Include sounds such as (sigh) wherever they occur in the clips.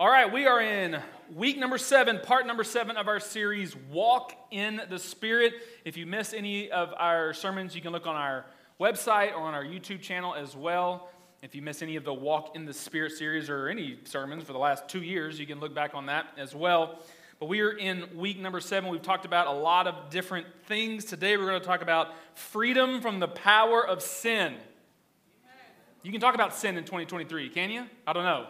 All right, we are in week number seven, part number seven of our series, Walk in the Spirit. If you missed any of our sermons, you can look on our website or on our YouTube channel as well. If you miss any of the Walk in the Spirit series or any sermons for the last two years, you can look back on that as well. But we are in week number seven. We've talked about a lot of different things. Today we're going to talk about freedom from the power of sin. You can talk about sin in 2023, can you? I don't know.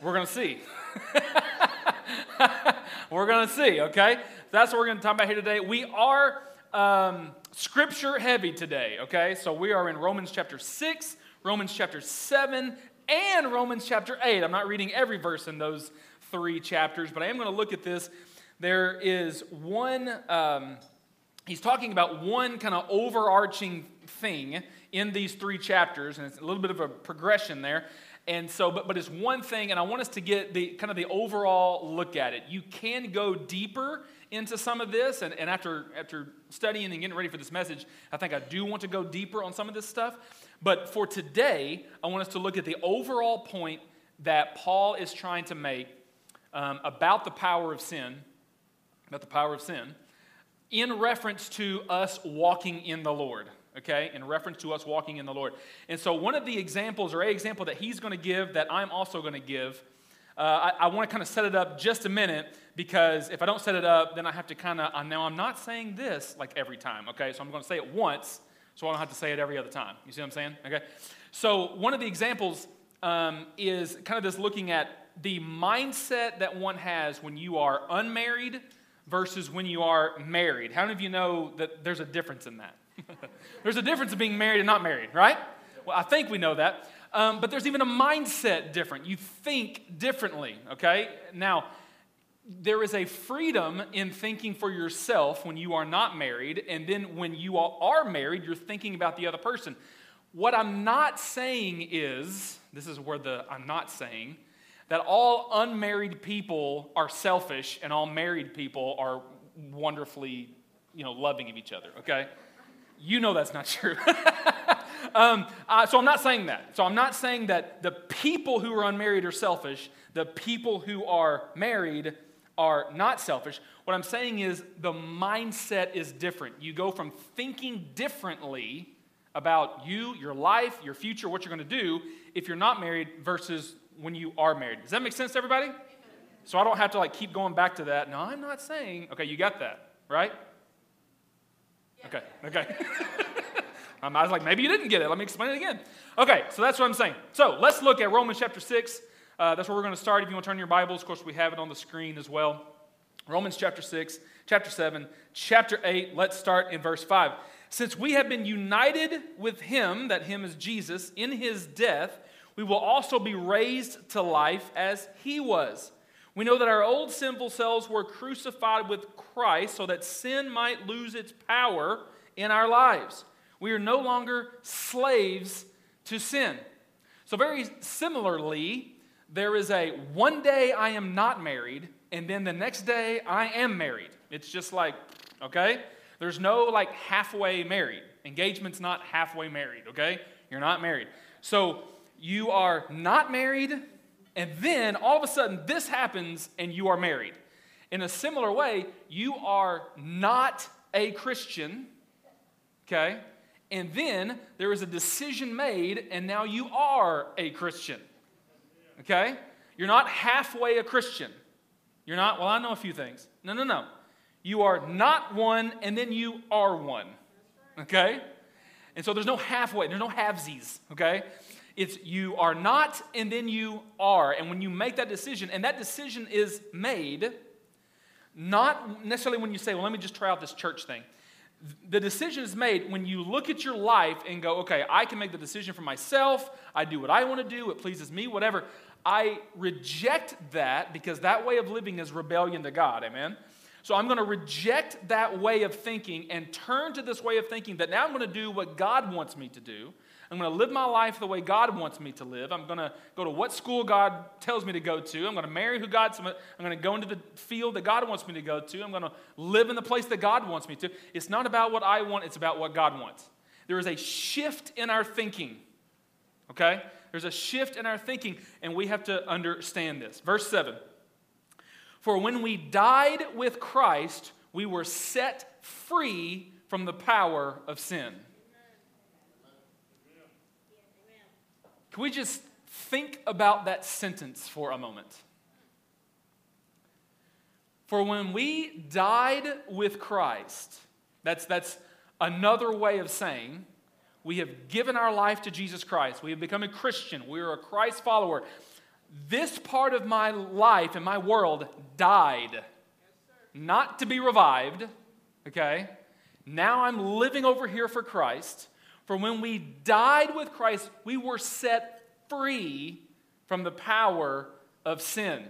We're going to see. (laughs) we're going to see, okay? That's what we're going to talk about here today. We are um, scripture heavy today, okay? So we are in Romans chapter 6, Romans chapter 7, and Romans chapter 8. I'm not reading every verse in those three chapters, but I am going to look at this. There is one, um, he's talking about one kind of overarching thing in these three chapters, and it's a little bit of a progression there. And so, but, but it's one thing, and I want us to get the kind of the overall look at it. You can go deeper into some of this, and, and after, after studying and getting ready for this message, I think I do want to go deeper on some of this stuff. But for today, I want us to look at the overall point that Paul is trying to make um, about the power of sin, about the power of sin, in reference to us walking in the Lord okay, in reference to us walking in the Lord. And so, one of the examples, or a example that he's going to give that I'm also going to give, uh, I, I want to kind of set it up just a minute because if I don't set it up, then I have to kind of, uh, now I'm not saying this like every time, okay? So I'm going to say it once so I don't have to say it every other time. You see what I'm saying? Okay? So, one of the examples um, is kind of this looking at the mindset that one has when you are unmarried versus when you are married. How many of you know that there's a difference in that? (laughs) there's a difference in being married and not married, right? Well, I think we know that. Um, but there's even a mindset different. You think differently, okay? Now, there is a freedom in thinking for yourself when you are not married, and then when you are married, you're thinking about the other person. What I'm not saying is, this is where the I'm not saying, that all unmarried people are selfish and all married people are wonderfully, you know, loving of each other, okay? You know that's not (laughs) true. um, uh, so I'm not saying that. So I'm not saying that the people who are unmarried are selfish, the people who are married are not selfish. What I'm saying is the mindset is different. You go from thinking differently about you, your life, your future, what you're going to do if you're not married versus when you are married. Does that make sense to everybody? So I don't have to like keep going back to that. No, I'm not saying. Okay, you got that, right? Okay, okay. (laughs) um, I was like, maybe you didn't get it. Let me explain it again. Okay, so that's what I'm saying. So let's look at Romans chapter 6. Uh, that's where we're going to start. If you want to turn your Bibles, of course, we have it on the screen as well. Romans chapter 6, chapter 7, chapter 8. Let's start in verse 5. Since we have been united with him, that him is Jesus, in his death, we will also be raised to life as he was. We know that our old sinful selves were crucified with Christ so that sin might lose its power in our lives. We are no longer slaves to sin. So, very similarly, there is a one day I am not married, and then the next day I am married. It's just like, okay? There's no like halfway married. Engagement's not halfway married, okay? You're not married. So, you are not married and then all of a sudden, this happens and you are married. In a similar way, you are not a Christian, okay? And then there is a decision made, and now you are a Christian, okay? You're not halfway a Christian. You're not, well, I know a few things. No, no, no. You are not one, and then you are one, okay? And so there's no halfway, there's no halvesies, okay? It's you are not and then you are. And when you make that decision, and that decision is made, not necessarily when you say, well, let me just try out this church thing. The decision is made when you look at your life and go, okay, I can make the decision for myself. I do what I want to do. It pleases me, whatever. I reject that because that way of living is rebellion to God. Amen? So I'm going to reject that way of thinking and turn to this way of thinking that now I'm going to do what God wants me to do. I'm going to live my life the way God wants me to live. I'm going to go to what school God tells me to go to. I'm going to marry who God. I'm going to go into the field that God wants me to go to. I'm going to live in the place that God wants me to. It's not about what I want. It's about what God wants. There is a shift in our thinking. Okay, There's a shift in our thinking, and we have to understand this. Verse 7 For when we died with Christ, we were set free from the power of sin. Can we just think about that sentence for a moment? For when we died with Christ, that's, that's another way of saying we have given our life to Jesus Christ. We have become a Christian. We are a Christ follower. This part of my life and my world died, not to be revived, okay? Now I'm living over here for Christ. For when we died with Christ, we were set free from the power of sin.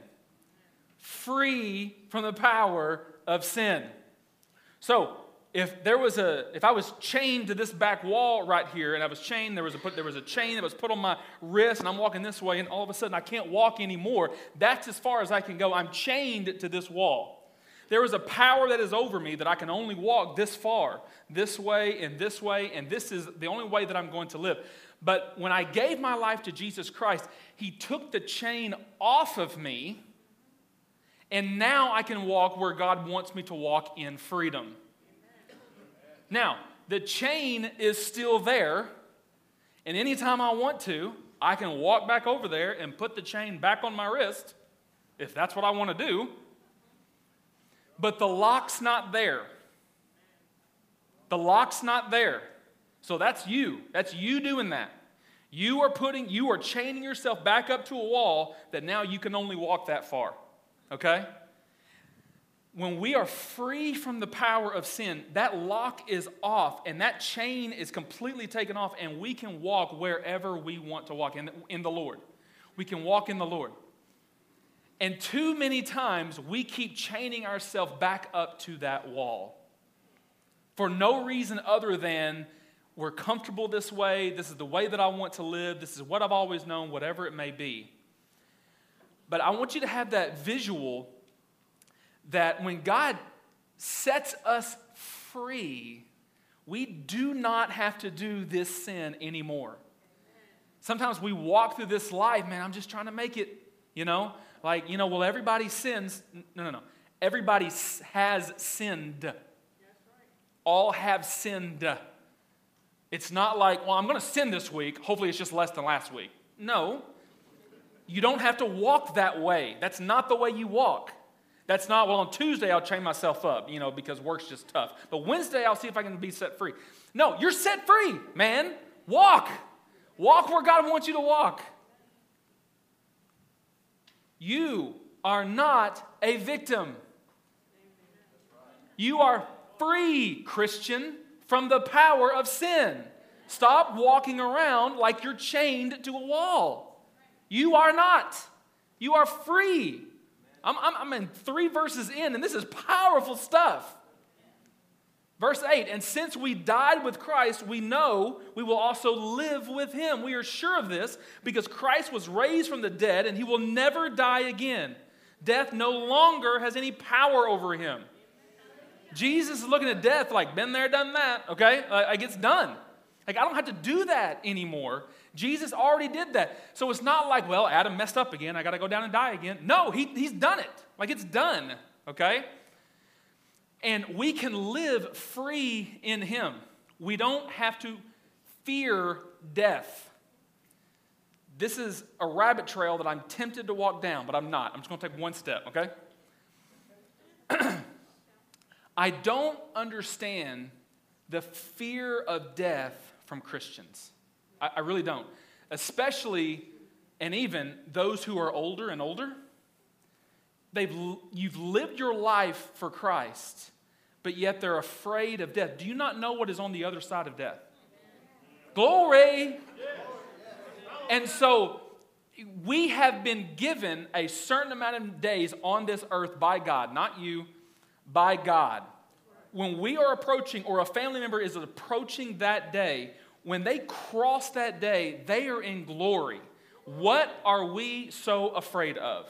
Free from the power of sin. So, if there was a if i was chained to this back wall right here and i was chained there was a put, there was a chain that was put on my wrist and i'm walking this way and all of a sudden i can't walk anymore that's as far as i can go i'm chained to this wall there is a power that is over me that i can only walk this far this way and this way and this is the only way that i'm going to live but when i gave my life to jesus christ he took the chain off of me and now i can walk where god wants me to walk in freedom now, the chain is still there, and anytime I want to, I can walk back over there and put the chain back on my wrist if that's what I want to do. But the lock's not there. The lock's not there. So that's you. That's you doing that. You are putting, you are chaining yourself back up to a wall that now you can only walk that far. Okay? when we are free from the power of sin, that lock is off and that chain is completely taken off, and we can walk wherever we want to walk in the, in the Lord. We can walk in the Lord. And too many times we keep chaining ourselves back up to that wall for no reason other than we're comfortable this way, this is the way that I want to live, this is what I've always known, whatever it may be. But I want you to have that visual that when God sets us free, we do not have to do this sin anymore. Sometimes we walk through this life, man, I'm just trying to make it, you know? Like, you know, well, everybody sins. No, no, no. Everybody has sinned. All have sinned. It's not like, well, I'm going to sin this week. Hopefully, it's just less than last week. No. You don't have to walk that way. That's not the way you walk. That's not, well, on Tuesday I'll chain myself up, you know, because work's just tough. But Wednesday I'll see if I can be set free. No, you're set free, man. Walk. Walk where God wants you to walk. You are not a victim. You are free, Christian, from the power of sin. Stop walking around like you're chained to a wall. You are not. You are free. I'm, I'm, I'm in three verses in, and this is powerful stuff. Verse 8, and since we died with Christ, we know we will also live with him. We are sure of this because Christ was raised from the dead and he will never die again. Death no longer has any power over him. Jesus is looking at death like, been there, done that, okay? Like, it's done. Like, I don't have to do that anymore. Jesus already did that. So it's not like, well, Adam messed up again. I got to go down and die again. No, he, he's done it. Like it's done, okay? And we can live free in him. We don't have to fear death. This is a rabbit trail that I'm tempted to walk down, but I'm not. I'm just going to take one step, okay? (clears throat) I don't understand the fear of death from Christians. I, I really don't. Especially, and even those who are older and older. They've, you've lived your life for Christ, but yet they're afraid of death. Do you not know what is on the other side of death? Glory! And so we have been given a certain amount of days on this earth by God, not you, by God. When we are approaching, or a family member is approaching that day, when they cross that day, they are in glory. What are we so afraid of?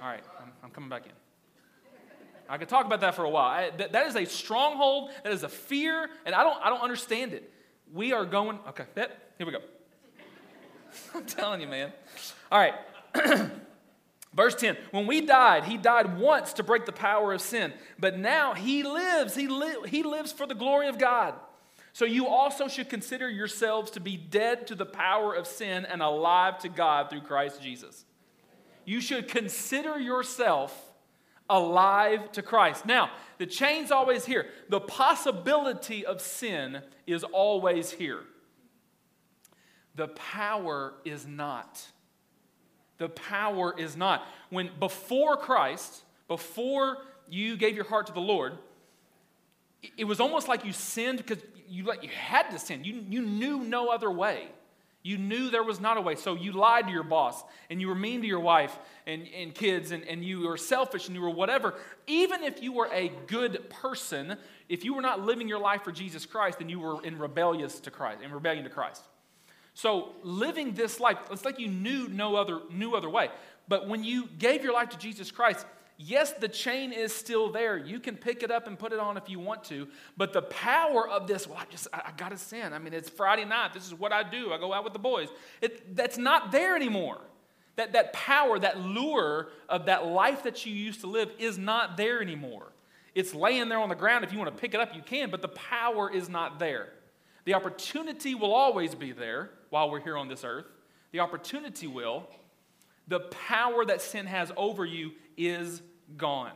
All right, I'm, I'm coming back in. I could talk about that for a while. I, that, is a stronghold. That is a fear, and I don't, I don't understand it. We are going. Okay, here we go. (laughs) I'm telling you, man. All right. (clears throat) Verse 10 When we died, he died once to break the power of sin, but now he lives. He, li- he lives for the glory of God. So you also should consider yourselves to be dead to the power of sin and alive to God through Christ Jesus. You should consider yourself alive to Christ. Now, the chain's always here. The possibility of sin is always here. The power is not. The power is not. When before Christ, before you gave your heart to the Lord, it was almost like you sinned because you, you had to sin. You, you knew no other way. You knew there was not a way. So you lied to your boss and you were mean to your wife and, and kids and, and you were selfish and you were whatever. Even if you were a good person, if you were not living your life for Jesus Christ, then you were in rebellious to Christ, in rebellion to Christ. So living this life, it's like you knew no other, new other way. But when you gave your life to Jesus Christ, yes, the chain is still there. You can pick it up and put it on if you want to. But the power of this, well, I just, I, I got to sin. I mean, it's Friday night. This is what I do. I go out with the boys. It, that's not there anymore. That, that power, that lure of that life that you used to live is not there anymore. It's laying there on the ground. If you want to pick it up, you can, but the power is not there. The opportunity will always be there while we're here on this earth. The opportunity will. The power that sin has over you is gone.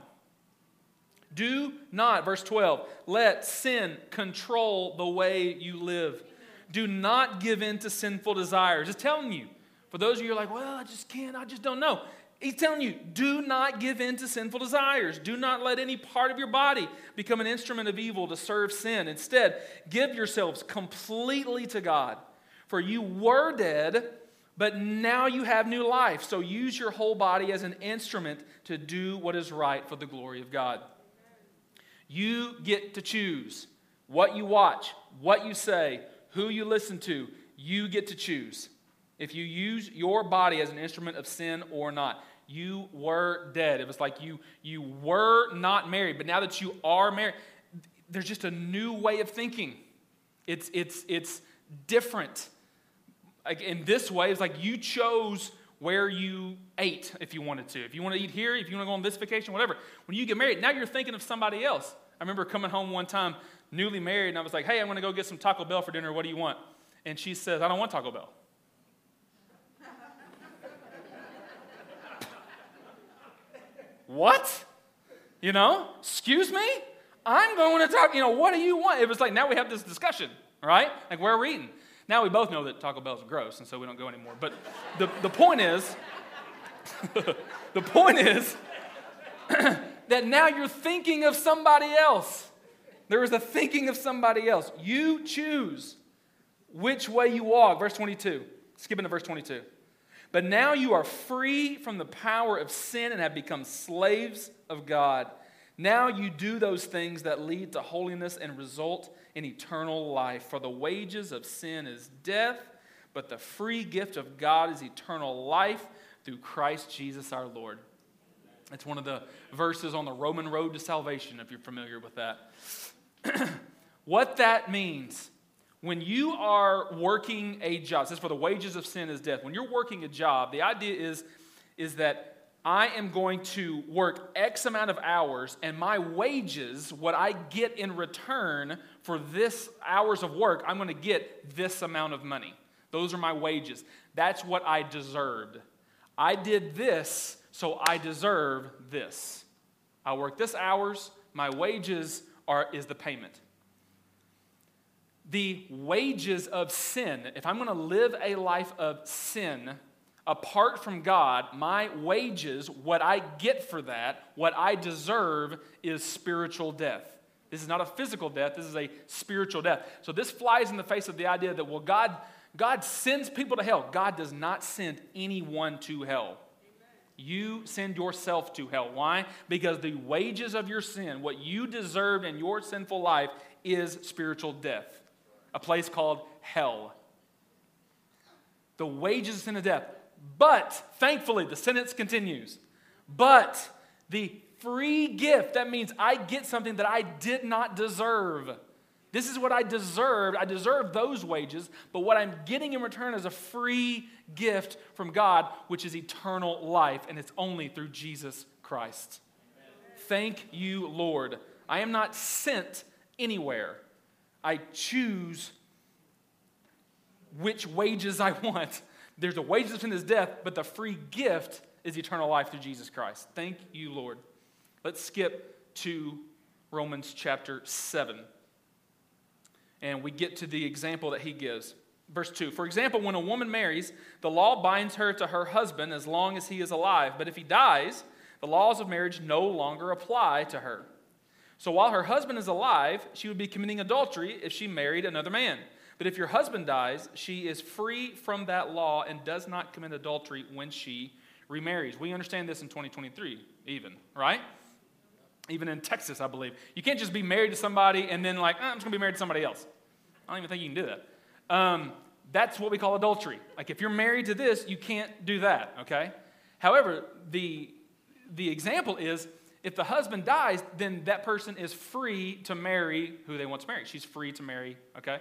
Do not, verse 12, let sin control the way you live. Do not give in to sinful desires. Just telling you, for those of you who are like, well, I just can't, I just don't know. He's telling you, do not give in to sinful desires. Do not let any part of your body become an instrument of evil to serve sin. Instead, give yourselves completely to God. For you were dead, but now you have new life. So use your whole body as an instrument to do what is right for the glory of God. You get to choose what you watch, what you say, who you listen to. You get to choose if you use your body as an instrument of sin or not you were dead. It was like you, you were not married, but now that you are married, there's just a new way of thinking. It's, it's, it's different. Like in this way, it's like you chose where you ate if you wanted to. If you want to eat here, if you want to go on this vacation, whatever. When you get married, now you're thinking of somebody else. I remember coming home one time, newly married, and I was like, hey, I'm going to go get some Taco Bell for dinner. What do you want? And she says, I don't want Taco Bell. (laughs) What? You know, excuse me? I'm going to talk, you know, what do you want? It was like now we have this discussion, right? Like where are we eating? Now we both know that Taco Bell's gross, and so we don't go anymore. But the, the point is, (laughs) the point is (clears throat) that now you're thinking of somebody else. There is a thinking of somebody else. You choose which way you walk. Verse 22. Skipping to verse 22. But now you are free from the power of sin and have become slaves of God. Now you do those things that lead to holiness and result in eternal life. For the wages of sin is death, but the free gift of God is eternal life through Christ Jesus our Lord. It's one of the verses on the Roman road to salvation, if you're familiar with that. (clears throat) what that means when you are working a job, is for the wages of sin is death. When you're working a job, the idea is, is that I am going to work X amount of hours, and my wages, what I get in return for this hours of work, I'm going to get this amount of money. Those are my wages. That's what I deserved. I did this, so I deserve this. I work this hours, my wages are, is the payment the wages of sin, if I'm going to live a life of sin apart from God, my wages, what I get for that, what I deserve, is spiritual death. This is not a physical death, this is a spiritual death. So this flies in the face of the idea that, well, God, God sends people to hell. God does not send anyone to hell. You send yourself to hell. Why? Because the wages of your sin, what you deserved in your sinful life, is spiritual death a place called hell. The wages of sin is death. But, thankfully, the sentence continues. But the free gift, that means I get something that I did not deserve. This is what I deserved. I deserve those wages, but what I'm getting in return is a free gift from God, which is eternal life, and it's only through Jesus Christ. Amen. Thank you, Lord. I am not sent anywhere. I choose which wages I (laughs) want. There's a wages from his death, but the free gift is eternal life through Jesus Christ. Thank you, Lord. Let's skip to Romans chapter 7 and we get to the example that he gives. Verse 2 For example, when a woman marries, the law binds her to her husband as long as he is alive. But if he dies, the laws of marriage no longer apply to her. So while her husband is alive, she would be committing adultery if she married another man. But if your husband dies, she is free from that law and does not commit adultery when she remarries. We understand this in 2023, even, right? even in Texas, I believe. You can't just be married to somebody and then, like, oh, I'm just to be married to somebody else. I don't even think you can do that. Um, that's what we call adultery. Like, if you're married to this, you can't do that, okay? However, the, the example is if the husband dies, then that person is free to marry who they want to marry. She's free to marry, okay?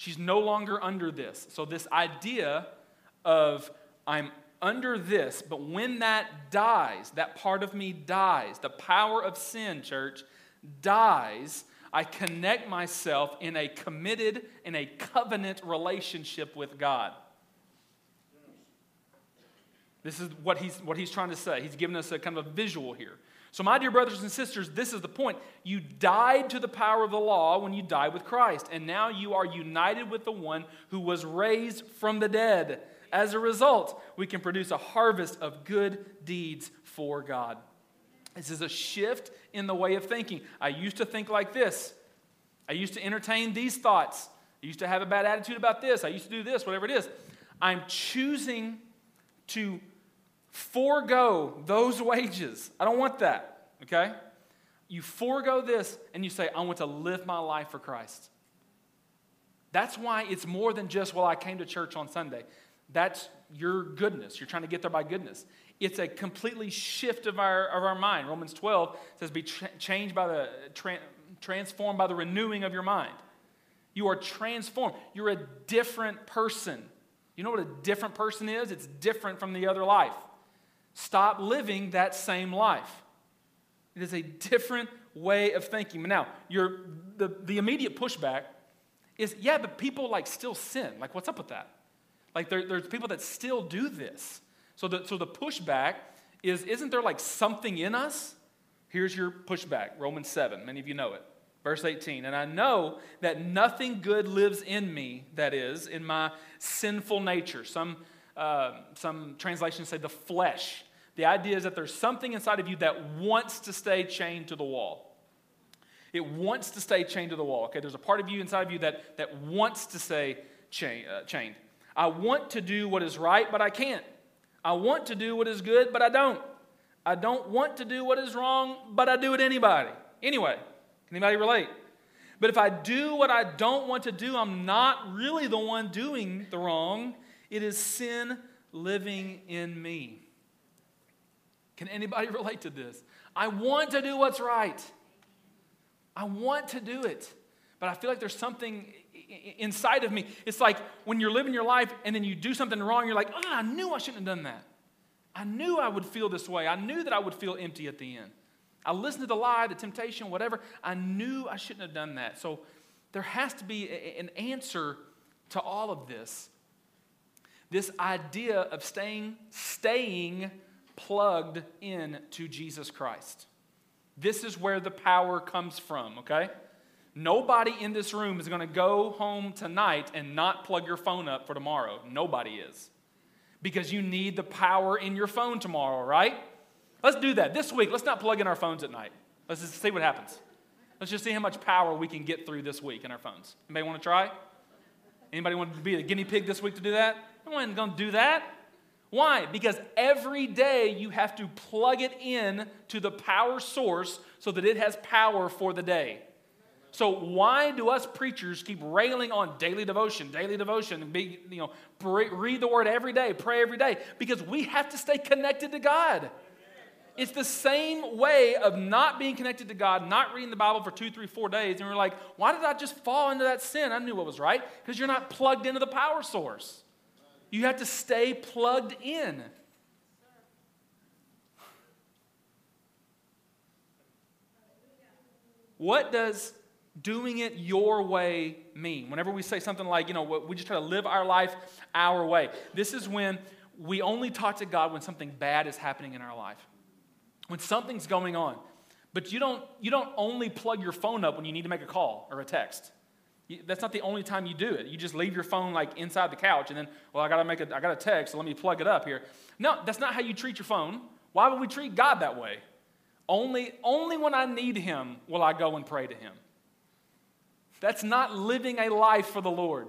She's no longer under this. So, this idea of I'm under this, but when that dies, that part of me dies, the power of sin, church, dies, I connect myself in a committed, in a covenant relationship with God. This is what he's, what he's trying to say. He's giving us a kind of a visual here. So, my dear brothers and sisters, this is the point. You died to the power of the law when you died with Christ, and now you are united with the one who was raised from the dead. As a result, we can produce a harvest of good deeds for God. This is a shift in the way of thinking. I used to think like this. I used to entertain these thoughts. I used to have a bad attitude about this. I used to do this, whatever it is. I'm choosing to forego those wages. I don't want that, okay? You forego this and you say, I want to live my life for Christ. That's why it's more than just, well, I came to church on Sunday. That's your goodness. You're trying to get there by goodness. It's a completely shift of our, of our mind. Romans 12 says, be tra- changed by the, tra- transformed by the renewing of your mind. You are transformed. You're a different person. You know what a different person is? It's different from the other life. Stop living that same life. It is a different way of thinking. Now, your, the, the immediate pushback is, yeah, but people like still sin. Like, what's up with that? Like there, there's people that still do this. So the, so the pushback is isn't there like something in us? Here's your pushback Romans 7. Many of you know it. Verse 18. And I know that nothing good lives in me, that is, in my sinful nature. Some, uh, some translations say the flesh. The idea is that there's something inside of you that wants to stay chained to the wall. It wants to stay chained to the wall. Okay, there's a part of you inside of you that, that wants to stay chain, uh, chained. I want to do what is right, but I can't. I want to do what is good, but I don't. I don't want to do what is wrong, but I do it anybody. Anyway, can anybody relate? But if I do what I don't want to do, I'm not really the one doing the wrong. It is sin living in me. Can anybody (laughs) relate to this? I want to do what's right. I want to do it. But I feel like there's something inside of me. It's like when you're living your life and then you do something wrong, you're like, oh, I knew I shouldn't have done that. I knew I would feel this way. I knew that I would feel empty at the end. I listened to the lie, the temptation, whatever. I knew I shouldn't have done that. So there has to be an answer to all of this. This idea of staying, staying plugged in to Jesus Christ. This is where the power comes from, okay? Nobody in this room is going to go home tonight and not plug your phone up for tomorrow. Nobody is. Because you need the power in your phone tomorrow, right? Let's do that. This week, let's not plug in our phones at night. Let's just see what happens. Let's just see how much power we can get through this week in our phones. Anybody want to try? Anybody want to be a guinea pig this week to do that? No one's going to do that. Why? Because every day you have to plug it in to the power source so that it has power for the day. So why do us preachers keep railing on daily devotion, daily devotion, and be, you know, read the word every day, pray every day? Because we have to stay connected to God. It's the same way of not being connected to God, not reading the Bible for two, three, four days, and we're like, why did I just fall into that sin? I knew what was right. Because you're not plugged into the power source. You have to stay plugged in. What does doing it your way mean? Whenever we say something like, you know, we just try to live our life our way, this is when we only talk to God when something bad is happening in our life when something's going on. But you don't, you don't only plug your phone up when you need to make a call or a text. That's not the only time you do it. You just leave your phone like inside the couch and then, well, I gotta make a, I got a text, so let me plug it up here. No, that's not how you treat your phone. Why would we treat God that way? Only, only when I need Him will I go and pray to Him. That's not living a life for the Lord.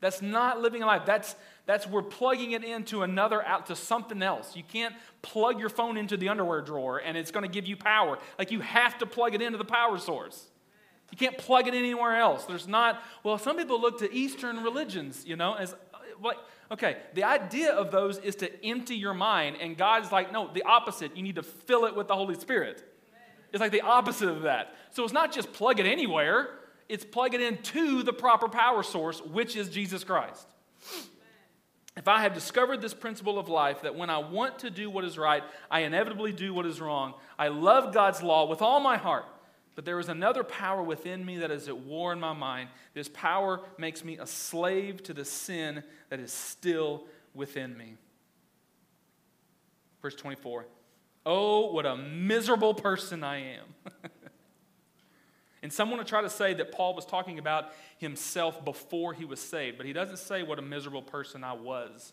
That's not living a life. That's, that's we're plugging it into another out to something else. You can't plug your phone into the underwear drawer and it's going to give you power. Like you have to plug it into the power source. You can't plug it anywhere else. There's not, well, some people look to Eastern religions, you know, as uh, like, okay, the idea of those is to empty your mind, and God's like, no, the opposite. You need to fill it with the Holy Spirit. It's like the opposite of that. So it's not just plug it anywhere it's plug it into the proper power source, which is Jesus Christ. If I have discovered this principle of life, that when I want to do what is right, I inevitably do what is wrong, I love God's law with all my heart, but there is another power within me that is at war in my mind. This power makes me a slave to the sin that is still within me. Verse 24 Oh, what a miserable person I am. (laughs) And some want to try to say that Paul was talking about himself before he was saved, but he doesn't say what a miserable person I was.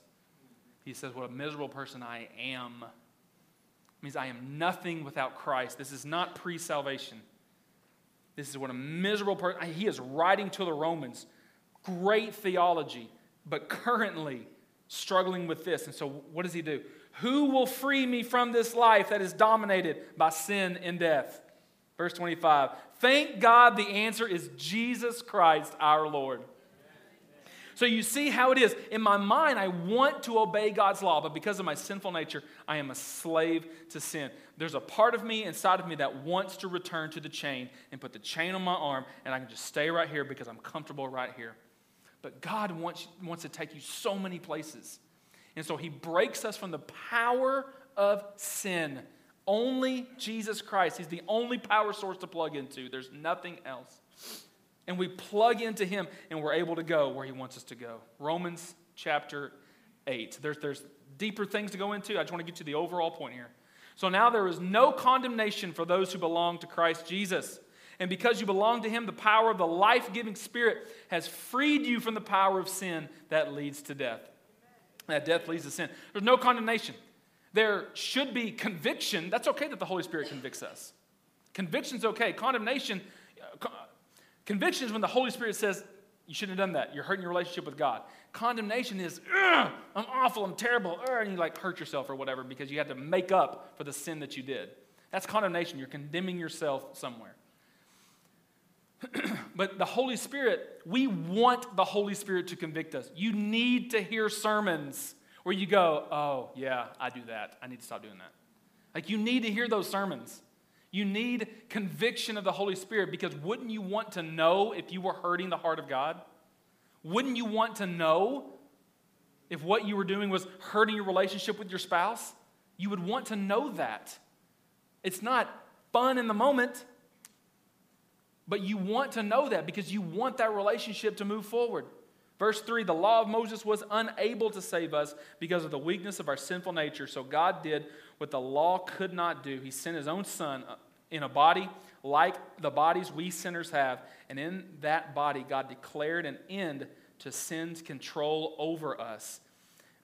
He says what a miserable person I am. It means I am nothing without Christ. This is not pre salvation. This is what a miserable person, he is writing to the Romans. Great theology, but currently struggling with this. And so what does he do? Who will free me from this life that is dominated by sin and death? Verse 25. Thank God the answer is Jesus Christ our Lord. So you see how it is. In my mind, I want to obey God's law, but because of my sinful nature, I am a slave to sin. There's a part of me inside of me that wants to return to the chain and put the chain on my arm, and I can just stay right here because I'm comfortable right here. But God wants, wants to take you so many places. And so He breaks us from the power of sin only Jesus Christ. He's the only power source to plug into. There's nothing else. And we plug into Him and we're able to go where He wants us to go. Romans chapter 8. There's, there's deeper things to go into. I just want to get to the overall point here. So now there is no condemnation for those who belong to Christ Jesus. And because you belong to Him, the power of the life giving Spirit has freed you from the power of sin that leads to death. That death leads to sin. There's no condemnation there should be conviction. That's okay that the Holy Spirit convicts us. Conviction's okay. Condemnation, conviction is when the Holy Spirit says, you shouldn't have done that. You're hurting your relationship with God. Condemnation is, I'm awful, I'm terrible, and you like hurt yourself or whatever because you had to make up for the sin that you did. That's condemnation. You're condemning yourself somewhere. (clears throat) but the Holy Spirit, we want the Holy Spirit to convict us. You need to hear sermons where you go, oh, yeah, I do that. I need to stop doing that. Like, you need to hear those sermons. You need conviction of the Holy Spirit because wouldn't you want to know if you were hurting the heart of God? Wouldn't you want to know if what you were doing was hurting your relationship with your spouse? You would want to know that. It's not fun in the moment, but you want to know that because you want that relationship to move forward. Verse 3 The law of Moses was unable to save us because of the weakness of our sinful nature. So God did what the law could not do. He sent his own son in a body like the bodies we sinners have. And in that body, God declared an end to sin's control over us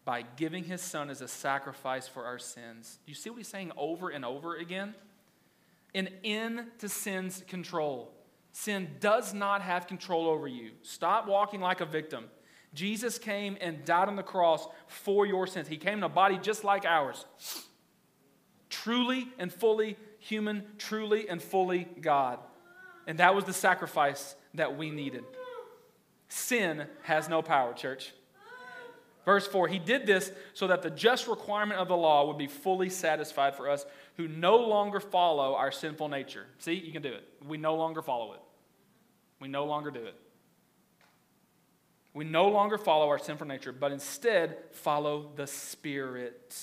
by giving his son as a sacrifice for our sins. Do you see what he's saying over and over again? An end to sin's control. Sin does not have control over you. Stop walking like a victim. Jesus came and died on the cross for your sins. He came in a body just like ours. Truly and fully human, truly and fully God. And that was the sacrifice that we needed. Sin has no power, church. Verse 4 He did this so that the just requirement of the law would be fully satisfied for us who no longer follow our sinful nature. See, you can do it. We no longer follow it. We no longer do it. We no longer follow our sinful nature, but instead follow the Spirit.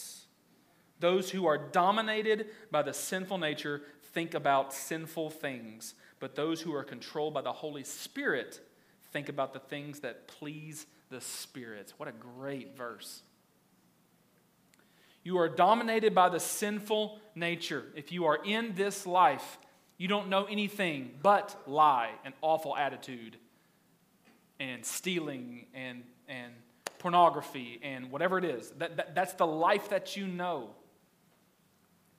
Those who are dominated by the sinful nature think about sinful things, but those who are controlled by the Holy Spirit think about the things that please the Spirit. What a great verse. You are dominated by the sinful nature. If you are in this life, you don't know anything but lie and awful attitude and stealing and, and pornography and whatever it is. That, that, that's the life that you know.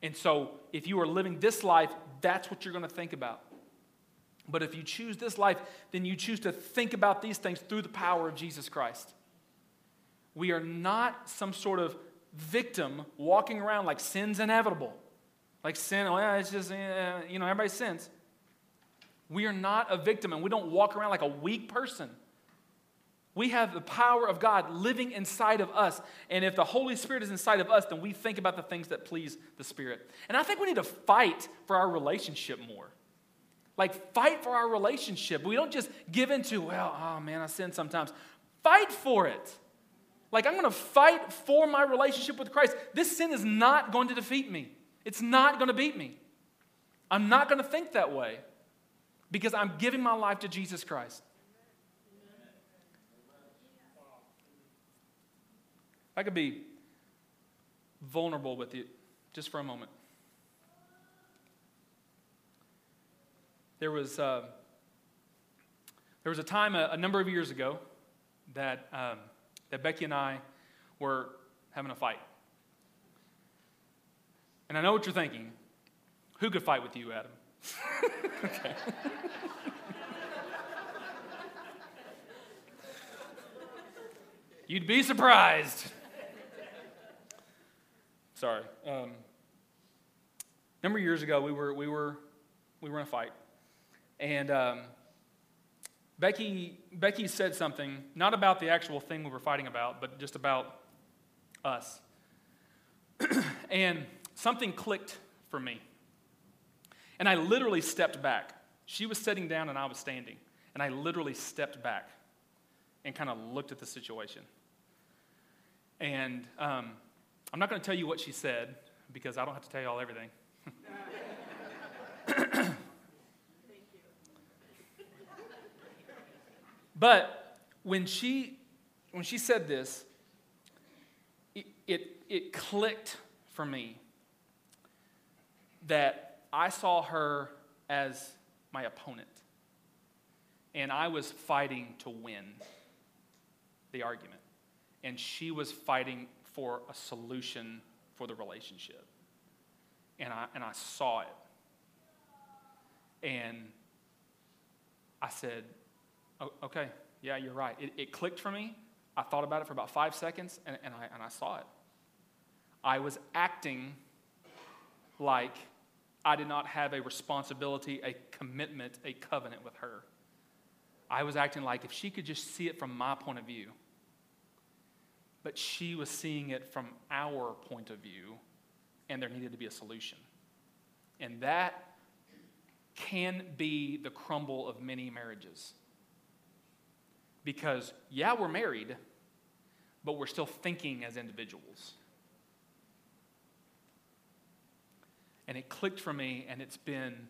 And so, if you are living this life, that's what you're going to think about. But if you choose this life, then you choose to think about these things through the power of Jesus Christ. We are not some sort of victim walking around like sin's inevitable. Like sin, oh, it's just, you know, everybody sins. We are not a victim and we don't walk around like a weak person. We have the power of God living inside of us. And if the Holy Spirit is inside of us, then we think about the things that please the Spirit. And I think we need to fight for our relationship more. Like, fight for our relationship. We don't just give into, well, oh man, I sin sometimes. Fight for it. Like, I'm going to fight for my relationship with Christ. This sin is not going to defeat me, it's not going to beat me. I'm not going to think that way because I'm giving my life to Jesus Christ. I could be vulnerable with you just for a moment. There was, uh, there was a time a, a, number of years ago that, um, that Becky and I were having a fight. And I know what you're thinking. Who could fight with you, Adam? (laughs) You'd be surprised. Sorry. Um, number of years ago, we were, we were, we were in a fight. And um, Becky, Becky said something, not about the actual thing we were fighting about, but just about us. (clears throat) and something clicked for me. And I literally stepped back. She was sitting down and I was standing. And I literally stepped back and kind of looked at the situation. And um, I'm not going to tell you what she said because I don't have to tell you all everything. (laughs) But when she, when she said this, it, it, it clicked for me that I saw her as my opponent. And I was fighting to win the argument. And she was fighting for a solution for the relationship. And I, and I saw it. And I said, oh, okay, yeah, you're right. It, it, clicked for me. I thought about it for about five seconds and, and, I, and I saw it. I was acting like I did not have a responsibility, a commitment, a covenant with her. I was acting like if she could just see it from my point of view, but she was seeing it from our point of view, and there needed to be a solution. And that can be the crumble of many marriages. Because, yeah, we're married, but we're still thinking as individuals. And it clicked for me, and it's been,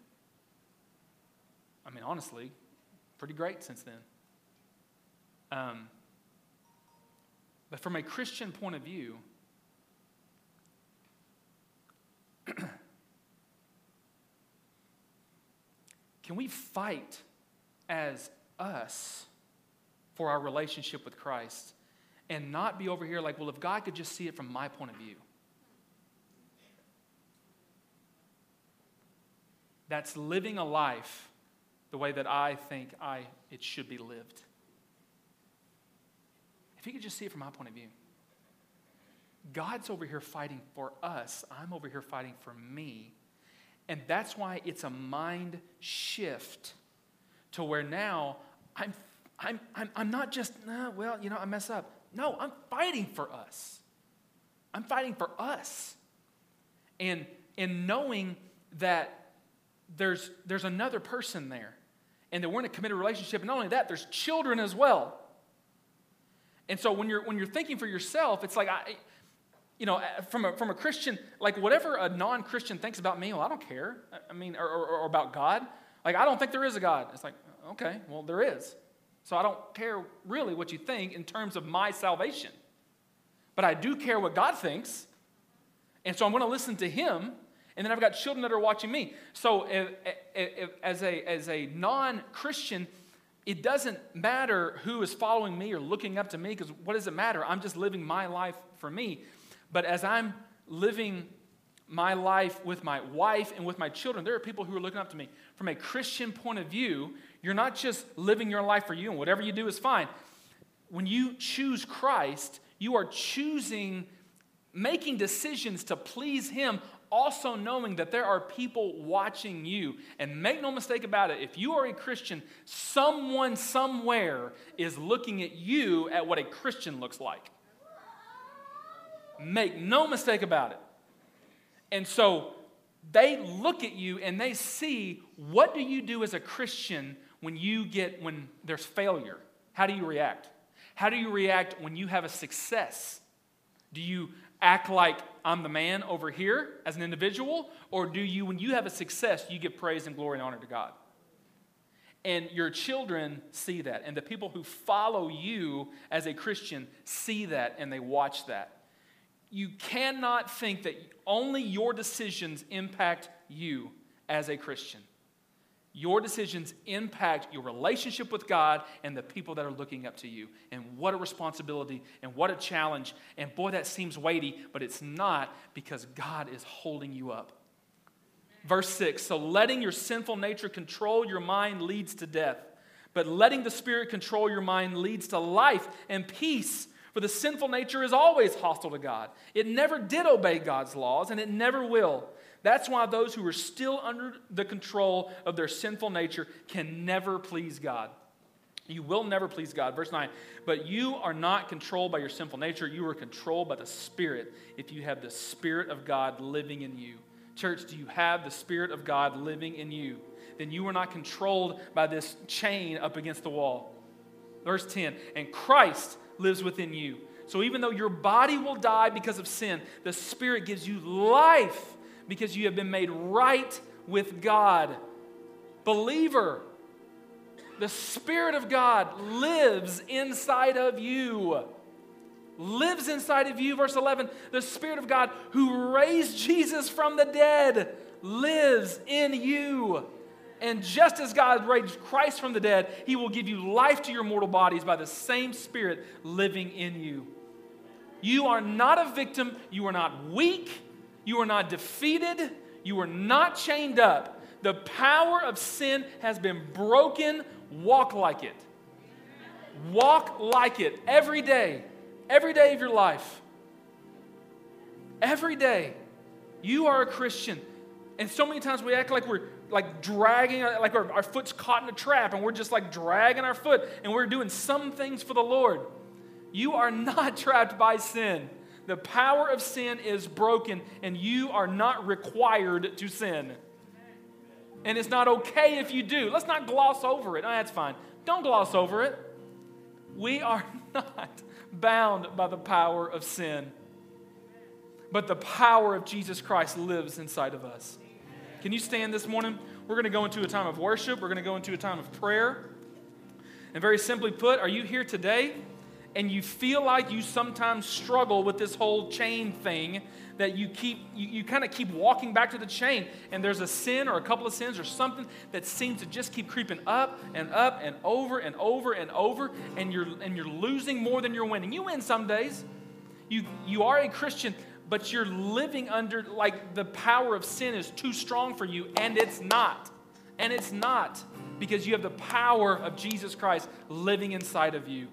I mean, honestly, pretty great since then. Um, but from a Christian point of view, (clears throat) can we fight as us for our relationship with Christ and not be over here like, well, if God could just see it from my point of view. That's living a life the way that I think I, it should be lived. He could just see it from my point of view. God's over here fighting for us. I'm over here fighting for me. And that's why it's a mind shift to where now I'm I'm, I'm, I'm not just, well, you know, I mess up. No, I'm fighting for us. I'm fighting for us. And, and knowing that there's, there's another person there and that we're in a committed relationship. And not only that, there's children as well. And so when you're, when you're thinking for yourself, it's like, I, you know, from a, from a Christian, like whatever a non Christian thinks about me, well, I don't care. I mean, or, or, or about God. Like, I don't think there is a God. It's like, okay, well, there is. So I don't care really what you think in terms of my salvation. But I do care what God thinks. And so I'm going to listen to Him. And then I've got children that are watching me. So if, if, if, as a, as a non Christian, it doesn't matter who is following me or looking up to me because what does it matter? I'm just living my life for me. But as I'm living my life with my wife and with my children, there are people who are looking up to me. From a Christian point of view, you're not just living your life for you and whatever you do is fine. When you choose Christ, you are choosing, making decisions to please Him, also knowing that there are people watching you. And make no mistake about it, if you are a Christian, someone somewhere is looking at you at what a Christian looks like. Make no mistake about it. And so they look at you and they see what do you do as a Christian when you get when there's failure? How do you react? How do you react when you have a success? Do you act like I'm the man over here as an individual? Or do you, when you have a success, you give praise and glory and honor to God? And your children see that. And the people who follow you as a Christian see that and they watch that you cannot think that only your decisions impact you as a Christian. Your decisions impact your relationship with God and the people that are looking up to you. And what a responsibility and what a challenge. And boy, that seems weighty, but it's not because God is holding you up. Verse 6 So letting your sinful nature control your mind leads to death, but letting the Spirit control your mind leads to life and peace. For the sinful nature is always hostile to God. It never did obey God's laws, and it never will. That's why those who are still under the control of their sinful nature can never please God. You will never please God. Verse 9, but you are not controlled by your sinful nature. You are controlled by the Spirit if you have the Spirit of God living in you. Church, do you have the Spirit of God living in you? Then you are not controlled by this chain up against the wall. Verse 10, and Christ lives within you. So even though your body will die because of sin, the Spirit gives you life because you have been made right with God. Believer, the Spirit of God lives inside of you. Lives inside of you. Verse 11, the Spirit of God who raised Jesus from the dead lives in you. And just as God raised Christ from the dead, he will give you life to your mortal bodies by the same Spirit living in you. You are not a victim. You are not weak. You are not defeated. You are not chained up. The power of sin has been broken. Walk like it. Walk like it every day, every day of your life. Every day. You are a Christian. And so many times we act like we're like dragging, like our, our foot's caught in a trap, and we're just like dragging our foot, and we're doing some things for the Lord. You are not (laughs) trapped by sin. The power of sin is broken, and you are not required to sin. And it's not okay if you do. Let's not gloss over it. Oh, that's fine. Don't gloss over it. We are (laughs) not bound by the power of sin, but the power of Jesus Christ lives inside of us. Can you stand this morning? We're going to go into a time of worship. We're going to go into a time of prayer. And very simply put, are you here today and you feel like you sometimes struggle with this whole chain thing that you keep you, you kind of keep walking back to the chain and there's a sin or a couple of sins or something that seems to just keep creeping up and up and over and over and over and you're and you're losing more than you're winning you win some days you you are a christian but you're living under like the power of sin is too strong for you, and it's not. And it's not because you have the power of Jesus Christ living inside of you.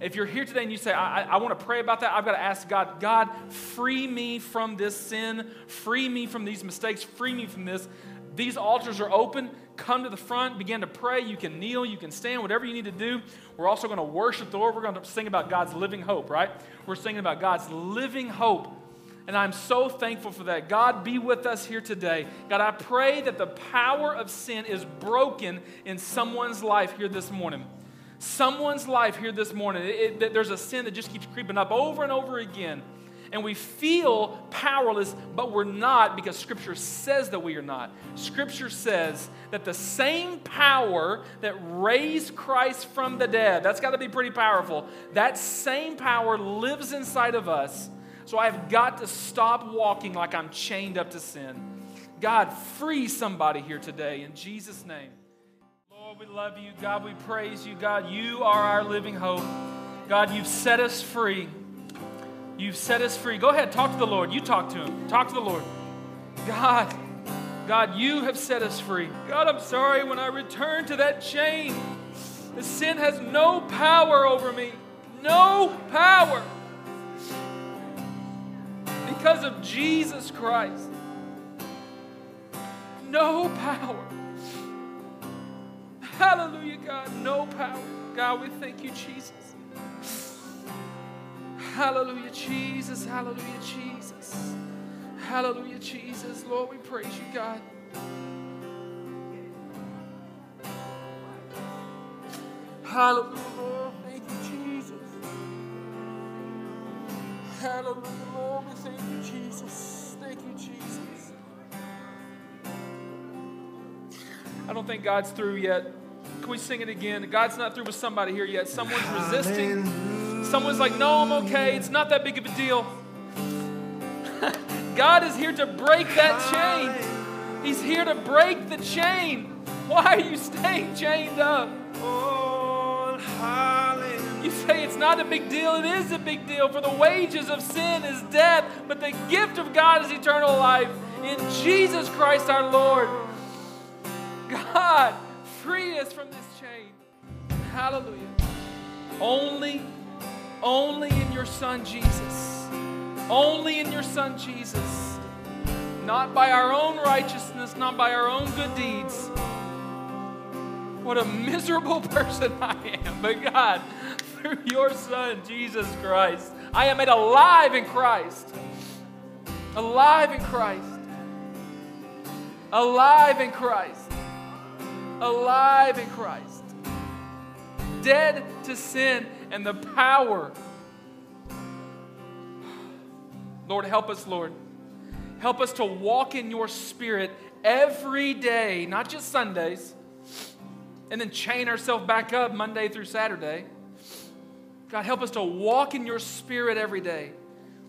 If you're here today and you say, I, I, I want to pray about that, I've got to ask God, God, free me from this sin, free me from these mistakes, free me from this. These altars are open. Come to the front, begin to pray. You can kneel, you can stand, whatever you need to do. We're also going to worship the Lord. We're going to sing about God's living hope, right? We're singing about God's living hope. And I'm so thankful for that. God, be with us here today. God, I pray that the power of sin is broken in someone's life here this morning someone's life here this morning, it, it, there's a sin that just keeps creeping up over and over again. And we feel powerless, but we're not because Scripture says that we are not. Scripture says that the same power that raised Christ from the dead, that's got to be pretty powerful, that same power lives inside of us. So I've got to stop walking like I'm chained up to sin. God, free somebody here today in Jesus' name. Lord, we love you. God, we praise you. God, you are our living hope. God, you've set us free. You've set us free. Go ahead, talk to the Lord. You talk to him. Talk to the Lord. God, God, you have set us free. God, I'm sorry when I return to that chain. The sin has no power over me. No power. Because of Jesus Christ. No power. Hallelujah, God. No power. God, we thank you, Jesus. Hallelujah, Jesus. Hallelujah, Jesus. Hallelujah, Jesus. Lord, we praise you, God. Hallelujah, Lord. Thank you, Jesus. Hallelujah, Lord. We thank you, Jesus. Thank you, Jesus. I don't think God's through yet. Can we sing it again? God's not through with somebody here yet. Someone's resisting. Someone's like, no, I'm okay. It's not that big of a deal. (laughs) God is here to break that chain. He's here to break the chain. Why are you staying chained up? Oh, you say it's not a big deal. It is a big deal. For the wages of sin is death, but the gift of God is eternal life in Jesus Christ our Lord. God, free us from this chain. Hallelujah. Only, only in your Son Jesus. Only in your Son Jesus. Not by our own righteousness, not by our own good deeds. What a miserable (laughs) person I am. But God, through your Son, Jesus Christ, I am made alive in Christ. Alive in Christ. Alive in Christ alive in Christ, dead to sin and the power. Lord, help us, Lord. Help us to walk in your spirit every day, not just Sundays, and then chain ourselves back up Monday through Saturday. God, help us to walk in your spirit every day.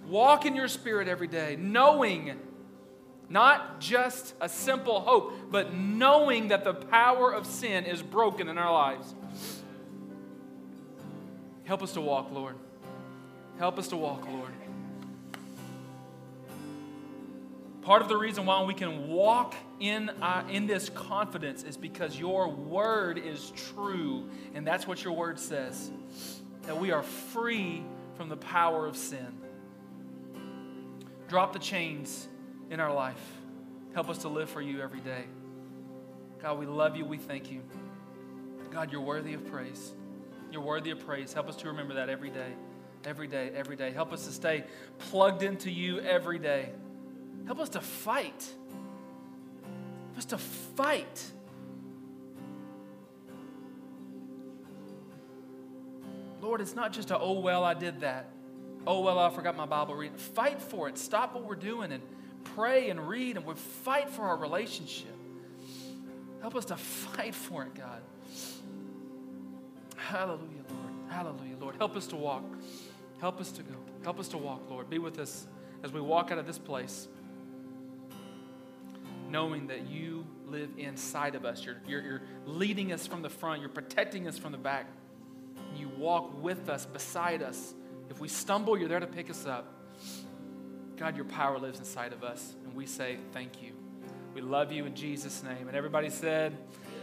Walk in your spirit every day, knowing not just a simple hope, but knowing that the power of sin is broken in our lives. Help us to walk, Lord. Help us to walk, Lord. Part of the reason why we can walk in, uh, in this confidence is because your word is true. And that's what your word says that we are free from the power of sin. Drop the chains in our life. Help us to live for you every day. God, we love you. We thank you. God, you're worthy of praise. You're worthy of praise. Help us to remember that every day, every day, every day. Help us to stay plugged into you every day. Help us to fight. Help us to fight. Lord, it's not just a, oh, well, I did that. Oh, well, I forgot my Bible reading. Fight for it. Stop what we're doing and pray and read and we fight for our relationship. Help us to fight for it, God. Hallelujah, Lord. Hallelujah, Lord. Help us to walk. Help us to go. Help us to walk, Lord. Be with us as we walk out of this place, knowing that you live inside of us. You're, you're, you're leading us from the front, you're protecting us from the back. You walk with us, beside us. If we stumble, you're there to pick us up. God, your power lives inside of us, and we say thank you. We love you in Jesus' name. And everybody said,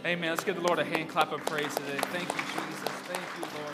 Amen. Let's give the Lord a hand clap of praise today. Thank you, Jesus. Thank you, Lord.